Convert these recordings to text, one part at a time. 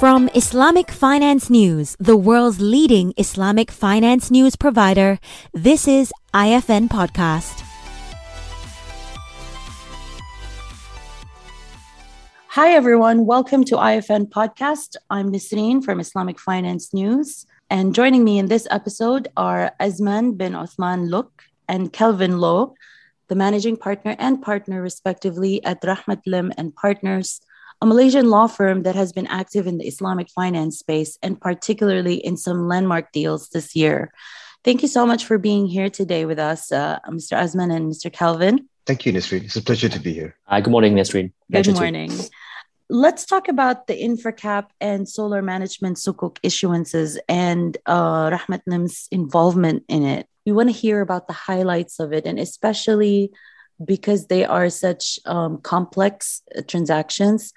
From Islamic Finance News, the world's leading Islamic finance news provider, this is IFN Podcast. Hi, everyone. Welcome to IFN Podcast. I'm Nisreen from Islamic Finance News. And joining me in this episode are Azman bin Othman Luk and Kelvin Low, the managing partner and partner, respectively, at Rahmat Lim and Partners, a Malaysian law firm that has been active in the Islamic finance space and particularly in some landmark deals this year. Thank you so much for being here today with us, uh, Mr. Azman and Mr. Kelvin. Thank you, Nisreen. It's a pleasure to be here. Hi, good morning, Nisreen. Good morning. Let's talk about the InfraCap and solar management sukuk issuances and uh, Rahmat Lim's involvement in it. We want to hear about the highlights of it and especially because they are such um, complex uh, transactions,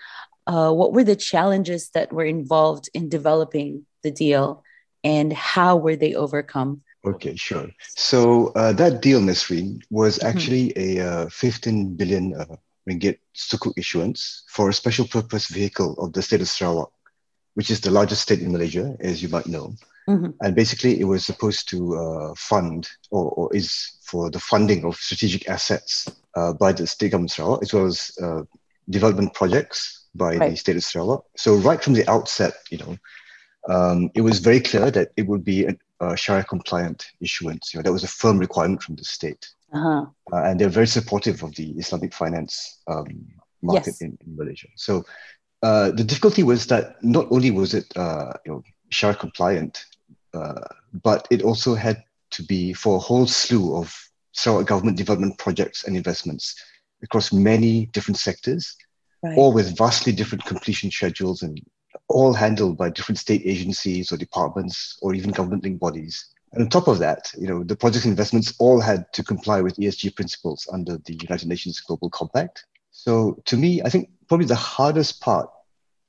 uh, what were the challenges that were involved in developing the deal and how were they overcome? Okay, sure. So uh, that deal, Nisreen, was mm-hmm. actually mm-hmm. a uh, 15 billion uh, ringgit sukuk issuance for a special purpose vehicle of the state of Sarawak, which is the largest state in Malaysia, as you might know. Mm-hmm. And basically, it was supposed to uh, fund or, or, is for the funding of strategic assets uh, by the state government of Sarawak, as well as uh, development projects by right. the state of Sarawak. So, right from the outset, you know, um, it was very clear that it would be a, a Sharia compliant issuance. You know, that was a firm requirement from the state. Uh-huh. Uh, and they're very supportive of the Islamic finance um, market yes. in, in, Malaysia. So, uh, the difficulty was that not only was it uh, you know, Sharia compliant, uh, but it also had to be for a whole slew of Sarawak government development projects and investments across many different sectors, right. all with vastly different completion schedules and all handled by different state agencies or departments or even government linked bodies. And on top of that, you know, the project investments all had to comply with ESG principles under the United Nations Global Compact. So to me, I think probably the hardest part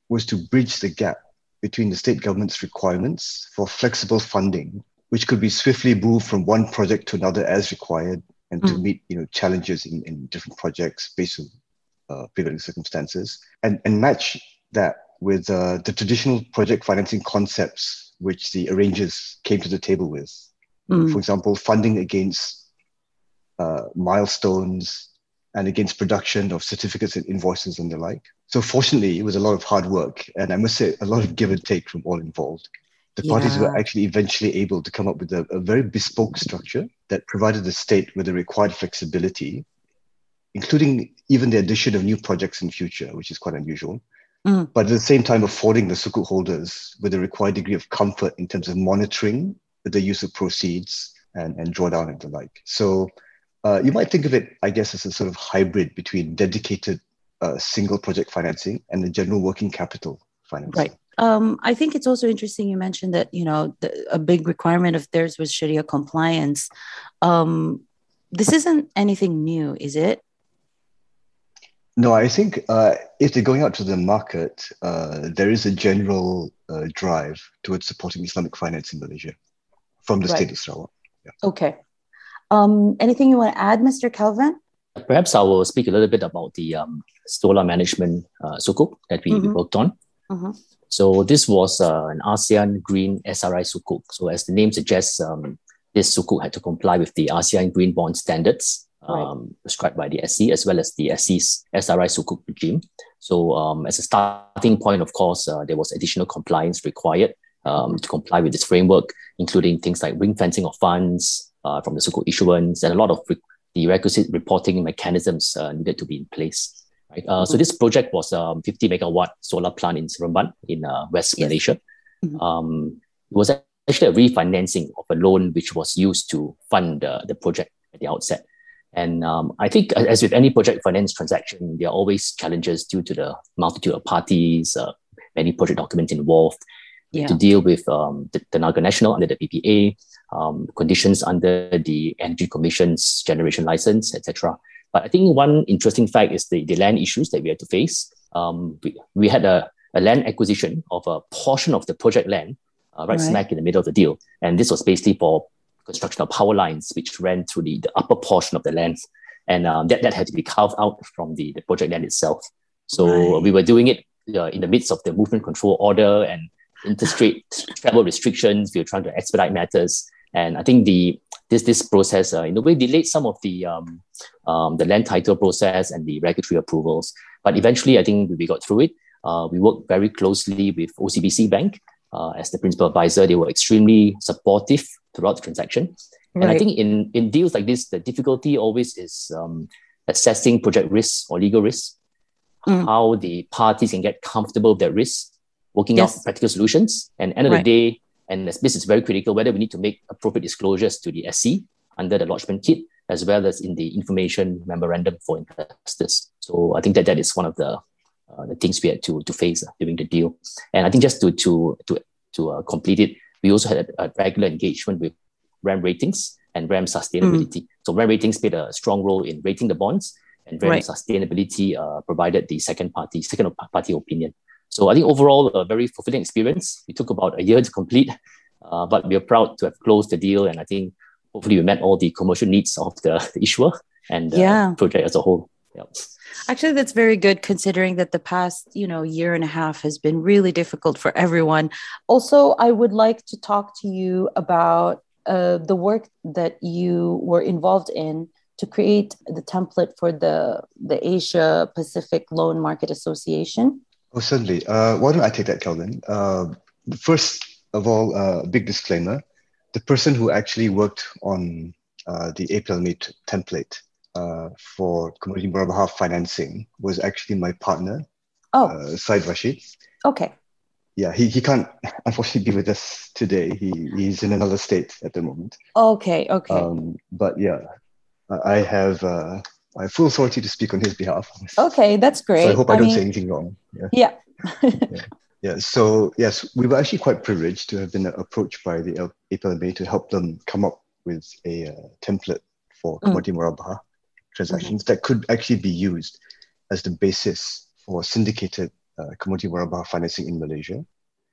was to bridge the gap between the state government's requirements for flexible funding, which could be swiftly moved from one project to another as required and mm. to meet you know challenges in, in different projects based on uh, prevailing circumstances and, and match that with uh, the traditional project financing concepts which the arrangers came to the table with. Mm. For example, funding against uh, milestones and against production of certificates and invoices and the like. So fortunately, it was a lot of hard work, and I must say, a lot of give and take from all involved. The yeah. parties were actually eventually able to come up with a, a very bespoke structure that provided the state with the required flexibility, including even the addition of new projects in future, which is quite unusual. Mm. But at the same time, affording the sukuk holders with a required degree of comfort in terms of monitoring the use of proceeds and, and drawdown and the like. So uh, you might think of it, I guess, as a sort of hybrid between dedicated uh, single project financing and the general working capital financing. Right. Um, I think it's also interesting you mentioned that you know the, a big requirement of theirs was Sharia compliance. Um, this isn't anything new, is it? No, I think uh, if they're going out to the market, uh, there is a general uh, drive towards supporting Islamic finance in Malaysia from the right. state of Sarawak. Yeah. Okay. Um, anything you want to add, Mr. Kelvin? Perhaps I will speak a little bit about the um, solar management uh, sukuk that we mm-hmm. worked on. Mm-hmm. So this was uh, an ASEAN Green SRI sukuk. So as the name suggests, um, this sukuk had to comply with the ASEAN Green Bond Standards um, right. prescribed by the SC as well as the SC's SRI sukuk regime. So um, as a starting point, of course, uh, there was additional compliance required um, to comply with this framework, including things like ring fencing of funds uh, from the sukuk issuance and a lot of re- the requisite reporting mechanisms uh, needed to be in place. Right? Uh, mm-hmm. So this project was a um, 50 megawatt solar plant in Seremban in uh, West yes. Malaysia. Mm-hmm. Um, it was actually a refinancing of a loan which was used to fund uh, the project at the outset. And um, I think, as with any project finance transaction, there are always challenges due to the multitude of parties, uh, many project documents involved, yeah. to deal with um, the, the Tenaga Nasional under the PPA, um, conditions under the Energy Commission's generation license, etc. But I think one interesting fact is the, the land issues that we had to face. Um, we, we had a, a land acquisition of a portion of the project land uh, right, right, smack in the middle of the deal. And this was basically for construction of power lines, which ran through the, the upper portion of the land. And um, that, that had to be carved out from the, the project land itself. So right. we were doing it uh, in the midst of the movement control order and interstate travel restrictions. We were trying to expedite matters, and I think the this this process uh, in a way delayed some of the um, um, the land title process and the regulatory approvals. But eventually, I think we got through it. Uh, we worked very closely with OCBC Bank uh, as the principal advisor. They were extremely supportive throughout the transaction. Right. And I think in, in deals like this, the difficulty always is um, assessing project risks or legal risks, mm. how the parties can get comfortable with their risks, working yes. out practical solutions. And end of right. the day, and this is very critical, whether we need to make appropriate disclosures to the SC under the lodgement kit, as well as in the information memorandum for investors. So I think that that is one of the uh, the things we had to to face uh, during the deal. And I think just to to to to uh, complete it, we also had a, a, regular engagement with RAM ratings and RAM sustainability. Mm. So RAM ratings played a strong role in rating the bonds, and RAM right. sustainability uh, provided the second party second party opinion. So I think overall a very fulfilling experience. It took about a year to complete, uh, but we are proud to have closed the deal, and I think hopefully we met all the commercial needs of the, the issuer and the yeah. project as a whole. Yep. Actually, that's very good considering that the past, you know, year and a half has been really difficult for everyone. Also, I would like to talk to you about uh, the work that you were involved in to create the template for the the Asia Pacific Loan Market Association. Oh, certainly. Uh, why don't I take that, Kelvin? Uh, first of all, a uh, big disclaimer: the person who actually worked on uh, the APLMA Meet template uh, for commodity murabahah financing was actually my partner, oh. uh, Said Rashid. Okay. Yeah, he, he can't unfortunately be with us today. He he's in another state at the moment. Okay, okay. Um, but yeah, I have uh, I have full authority to speak on his behalf. Okay, that's great. So I hope I, I don't mean, say anything wrong. Yeah. Yeah. yeah. yeah. So yes, we were actually quite privileged to have been approached by the APLMA to help them come up with a uh, template for mm. commodity mm. transactions mm-hmm. that could actually be used as the basis for syndicated uh, commodity murabahah financing in Malaysia.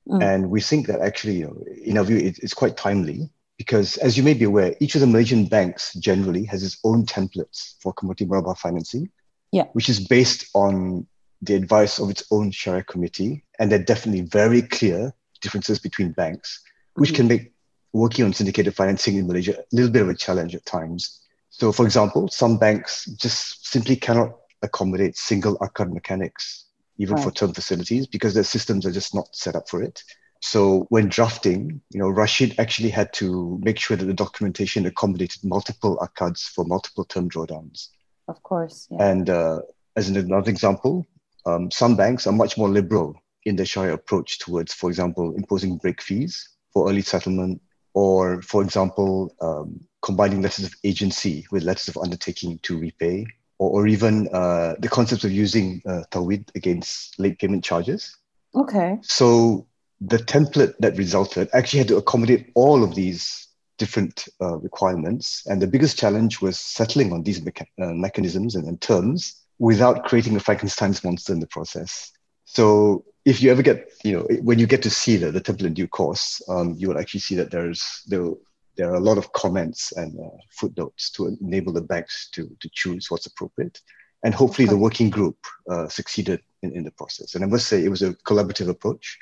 Mm. And we think that actually, you know, in our view, it, it's quite timely because, as you may be aware, each of the Malaysian banks generally has its own templates for commodity murabahah financing, yeah. which is based on the advice of its own Sharia committee. And there are definitely very clear differences between banks, which mm-hmm. can make working on syndicated financing in Malaysia a little bit of a challenge at times. So, for example, some banks just simply cannot accommodate single aqad mechanics, even right. for term facilities, because their systems are just not set up for it. So, when drafting, you know, Rashid actually had to make sure that the documentation accommodated multiple aqads for multiple term drawdowns. Of course. Yeah. And uh, as another example, um, some banks are much more liberal in their Sharia approach towards, for example, imposing break fees for early settlement, or, for example, um, combining letters of agency with letters of undertaking to repay, or, or even uh, the concept of using uh, ta'widh against late payment charges. Okay. So the template that resulted actually had to accommodate all of these different uh, requirements. And the biggest challenge was settling on these mecha- uh, mechanisms and, and terms without creating a Frankenstein's monster in the process. So if you ever get, you know, when you get to see the, the template in due course, um, you will actually see that there's there there are a lot of comments and uh, footnotes to enable the banks to, to choose what's appropriate. And hopefully the working group uh, succeeded in, in the process. And I must say it was a collaborative approach,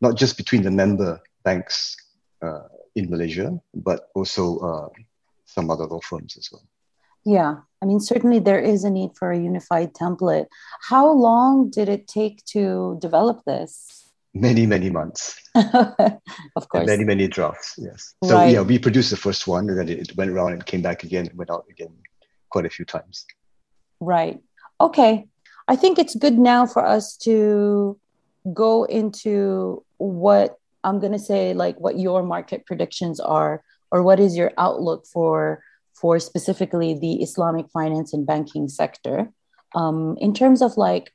not just between the member banks uh, in Malaysia, but also uh, some other law firms as well. Yeah, I mean, certainly there is a need for a unified template. How long did it take to develop this? many many months of course many many drafts yes so right. yeah we produced the first one and then it went around and came back again and went out again quite a few times right okay i think it's good now for us to go into what i'm going to say like what your market predictions are or what is your outlook for for specifically the islamic finance and banking sector. Um, in terms of like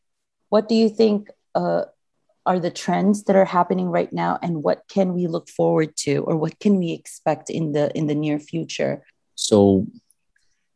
what do you think uh, are the trends that are happening right now and what can we look forward to or what can we expect in the in the near future? So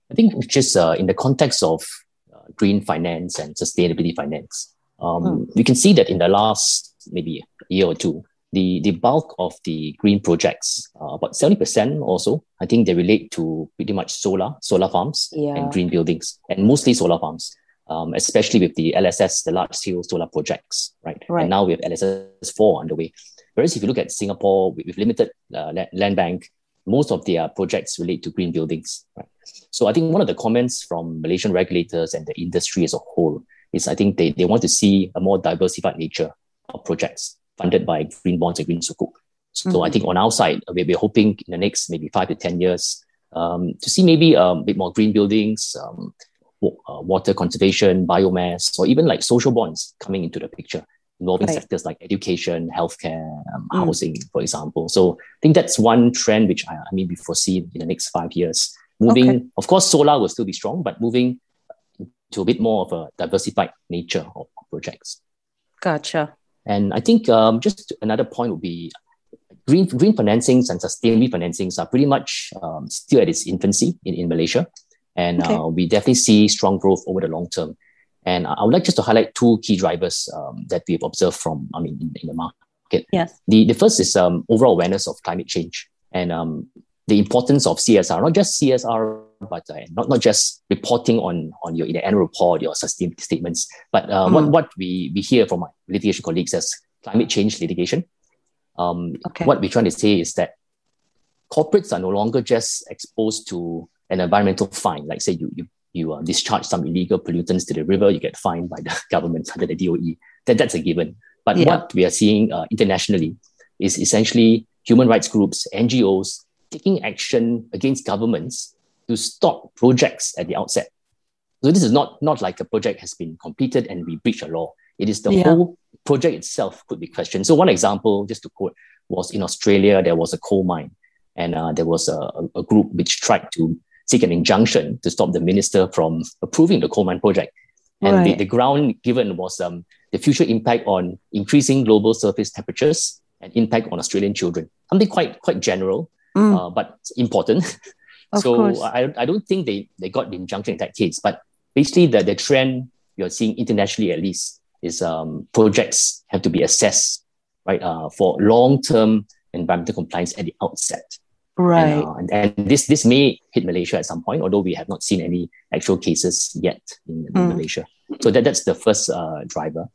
i think just uh, in the context of uh, green finance and sustainability finance um, hmm. we can see that in the last maybe year or two the, the bulk of the green projects, uh, about 70% also, I think they relate to pretty much solar, solar farms yeah. and green buildings, and mostly solar farms. um, especially with the LSS, the large scale solar projects, right? right? And now we have LSS 4 underway. Whereas if you look at Singapore, with limited uh, land bank, most of their projects relate to green buildings, right? So I think one of the comments from Malaysian regulators and the industry as a whole is I think they, they want to see a more diversified nature of projects funded by green bonds and green sukuk. So mm-hmm. I think on our side, we're hoping in the next maybe five to 10 years um, to see maybe um, a bit more green buildings, um, uh, water conservation, biomass, or even like social bonds coming into the picture, involving right. sectors like education, healthcare, um, mm. housing, for example. So I think that's one trend which I, I mean we foresee in the next five years. Moving, okay. of course, solar will still be strong, but moving to a bit more of a diversified nature of projects. Gotcha. And I think um, just another point would be green green financings and sustainable financings are pretty much um, still at its infancy in, in Malaysia. And okay. uh, we definitely see strong growth over the long term. And I would like just to highlight two key drivers um, that we've observed from, I mean, in, in the market. Yes. The, the first is um, overall awareness of climate change and um, the importance of CSR, not just CSR, but uh, not, not just reporting on, on your in the annual report, your sustainability statements, but uh, mm. what, what we, we hear from my litigation colleagues as climate change litigation. Um, okay. What we're trying to say is that corporates are no longer just exposed to an environmental fine. Like say you you you uh, discharge some illegal pollutants to the river, you get fined by the government under the DOE. That that's a given. But yeah. what we are seeing uh, internationally is essentially human rights groups, NGOs taking action against governments to stop projects at the outset. So this is not not like a project has been completed and we breach a law. It is the yeah. whole project itself could be questioned. So one example, just to quote, was in Australia there was a coal mine, and uh, there was a, a group which tried to seek an injunction to stop the minister from approving the coal mine project. And right. the, the ground given was um, the future impact on increasing global surface temperatures and impact on Australian children. Something quite quite general, mm. uh, but important. so I, I don't think they, they got the injunction in that case. But basically, the, the trend you're seeing internationally at least is um, projects have to be assessed right uh, for long term environmental compliance at the outset. Right. And, uh, and, and, this this may hit Malaysia at some point, although we have not seen any actual cases yet in, in mm. Malaysia. So that, that's the first uh, driver.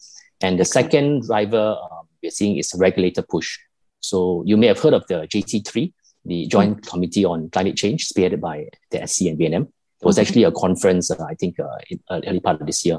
And the okay. second driver um, we're seeing is regulator push. So you may have heard of the JC3, the Joint mm. Committee on Climate Change, spearheaded by the SC and BNM. It was actually a conference, uh, I think, uh, in uh, early part of this year.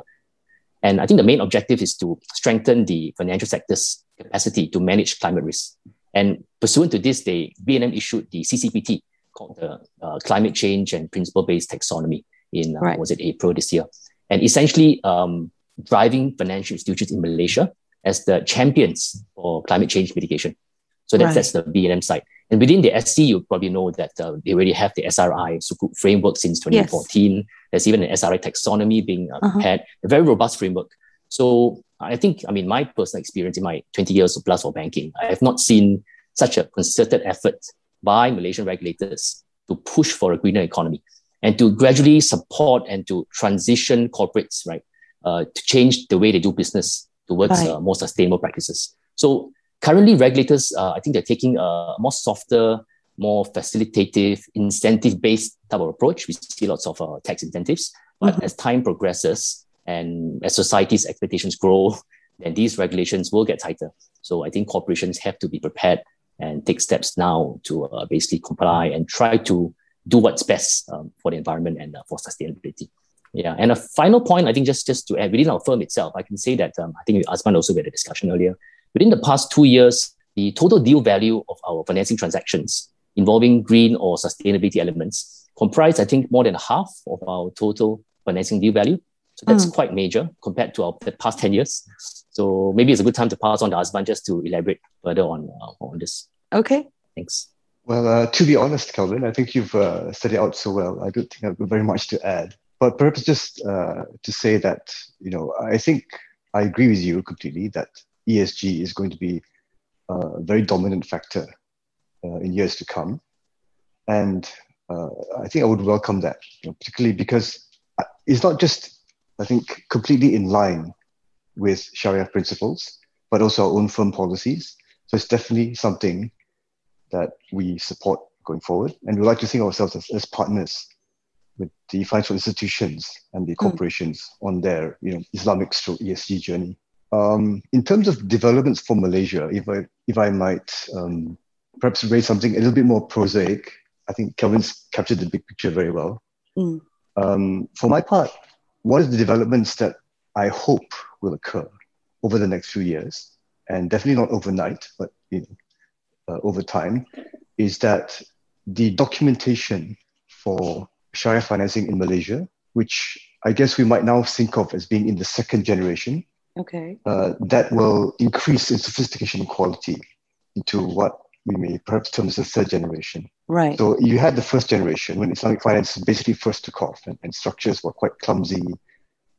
And I think the main objective is to strengthen the financial sector's capacity to manage climate risk. And pursuant to this, they BNM issued the CCPT called the uh, Climate Change and Principle-Based Taxonomy in uh, right. was it April this year, and essentially um, driving financial institutions in Malaysia as the champions for climate change mitigation. So that's, right. that's the BNM side. And within the SC, you probably know that uh, they already have the SRI Sukuk framework since 2014. Yes. There's even an SRI taxonomy being uh, uh-huh. prepared, a very robust framework. So I think, I mean, my personal experience in my 20 years plus of banking, I have not seen such a concerted effort by Malaysian regulators to push for a greener economy and to gradually support and to transition corporates, right, uh, to change the way they do business towards right. uh, more sustainable practices. So currently, regulators, uh, I think they're taking a more softer, more facilitative, incentive-based type of approach. We see lots of uh, tax incentives, but mm-hmm. as time progresses, and as society's expectations grow, then these regulations will get tighter. So I think corporations have to be prepared and take steps now to uh, basically comply and try to do what's best um, for the environment and uh, for sustainability. Yeah, and a final point, I think just just to add within our firm itself, I can say that um, I think Azman also had a discussion earlier. Within the past two years, the total deal value of our financing transactions involving green or sustainability elements comprise, I think, more than half of our total financing deal value. So that's mm. quite major compared to our the past 10 years. So maybe it's a good time to pass on to Azman just to elaborate further on, uh, on this. Okay. Thanks. Well, uh, to be honest, Kelvin, I think you've uh, set it out so well. I don't think I've got very much to add. But perhaps just uh, to say that, you know, I think I agree with you completely that ESG is going to be a very dominant factor uh, in years to come. And uh, I think I would welcome that, you know, particularly because it's not just I think, completely in line with Sharia principles, but also our own firm policies. So it's definitely something that we support going forward. And we like to think of ourselves as, as partners with the financial institutions and the hmm. corporations mm. on their you know Islamic ESG journey. Um, in terms of developments for Malaysia, if I if I might um, perhaps raise something a little bit more prosaic, I think Kelvin's captured the big picture very well. Mm. Um, for my part, what is the developments that I hope will occur over the next few years, and definitely not overnight, but you know, uh, over time, is that the documentation for Sharia financing in Malaysia, which I guess we might now think of as being in the second generation, okay, uh, that will increase in sophistication and quality into what we may perhaps term as the third generation. Right. So you had the first generation when Islamic finance basically first took off, and, and structures were quite clumsy,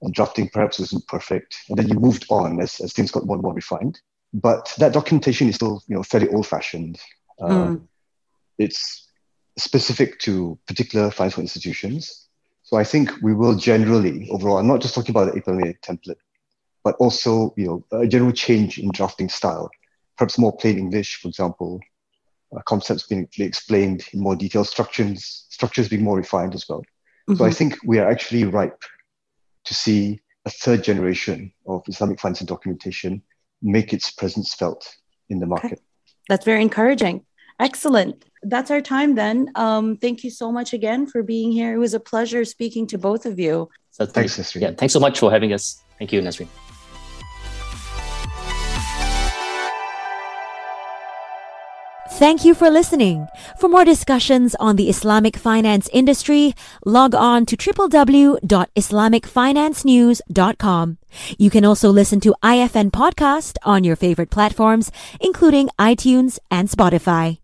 and drafting perhaps wasn't perfect. And then you moved on as, as things got more and more refined. But that documentation is still, you know, fairly old-fashioned. Uh, mm. It's specific to particular financial institutions. So I think we will generally, overall, I'm not just talking about the APLMA template, but also, you know, a general change in drafting style, perhaps more plain English, for example, uh, concepts being explained in more detail, structures structures being more refined as well. Mm-hmm. So I mm-hmm. think we are actually ripe to see a third generation of Islamic finance and documentation make its presence felt in the market. Okay. That's very encouraging. Excellent. That's our time then. Um, thank you so much again for being here. It was a pleasure speaking to both of you. So thanks, Nisreen. Yeah, thanks so much for having us. Thank you, Nisreen. Thank you for listening. For more discussions on the Islamic finance industry, log on to www.islamicfinancenews.com. You can also listen to IFN podcast on your favorite platforms, including iTunes and Spotify.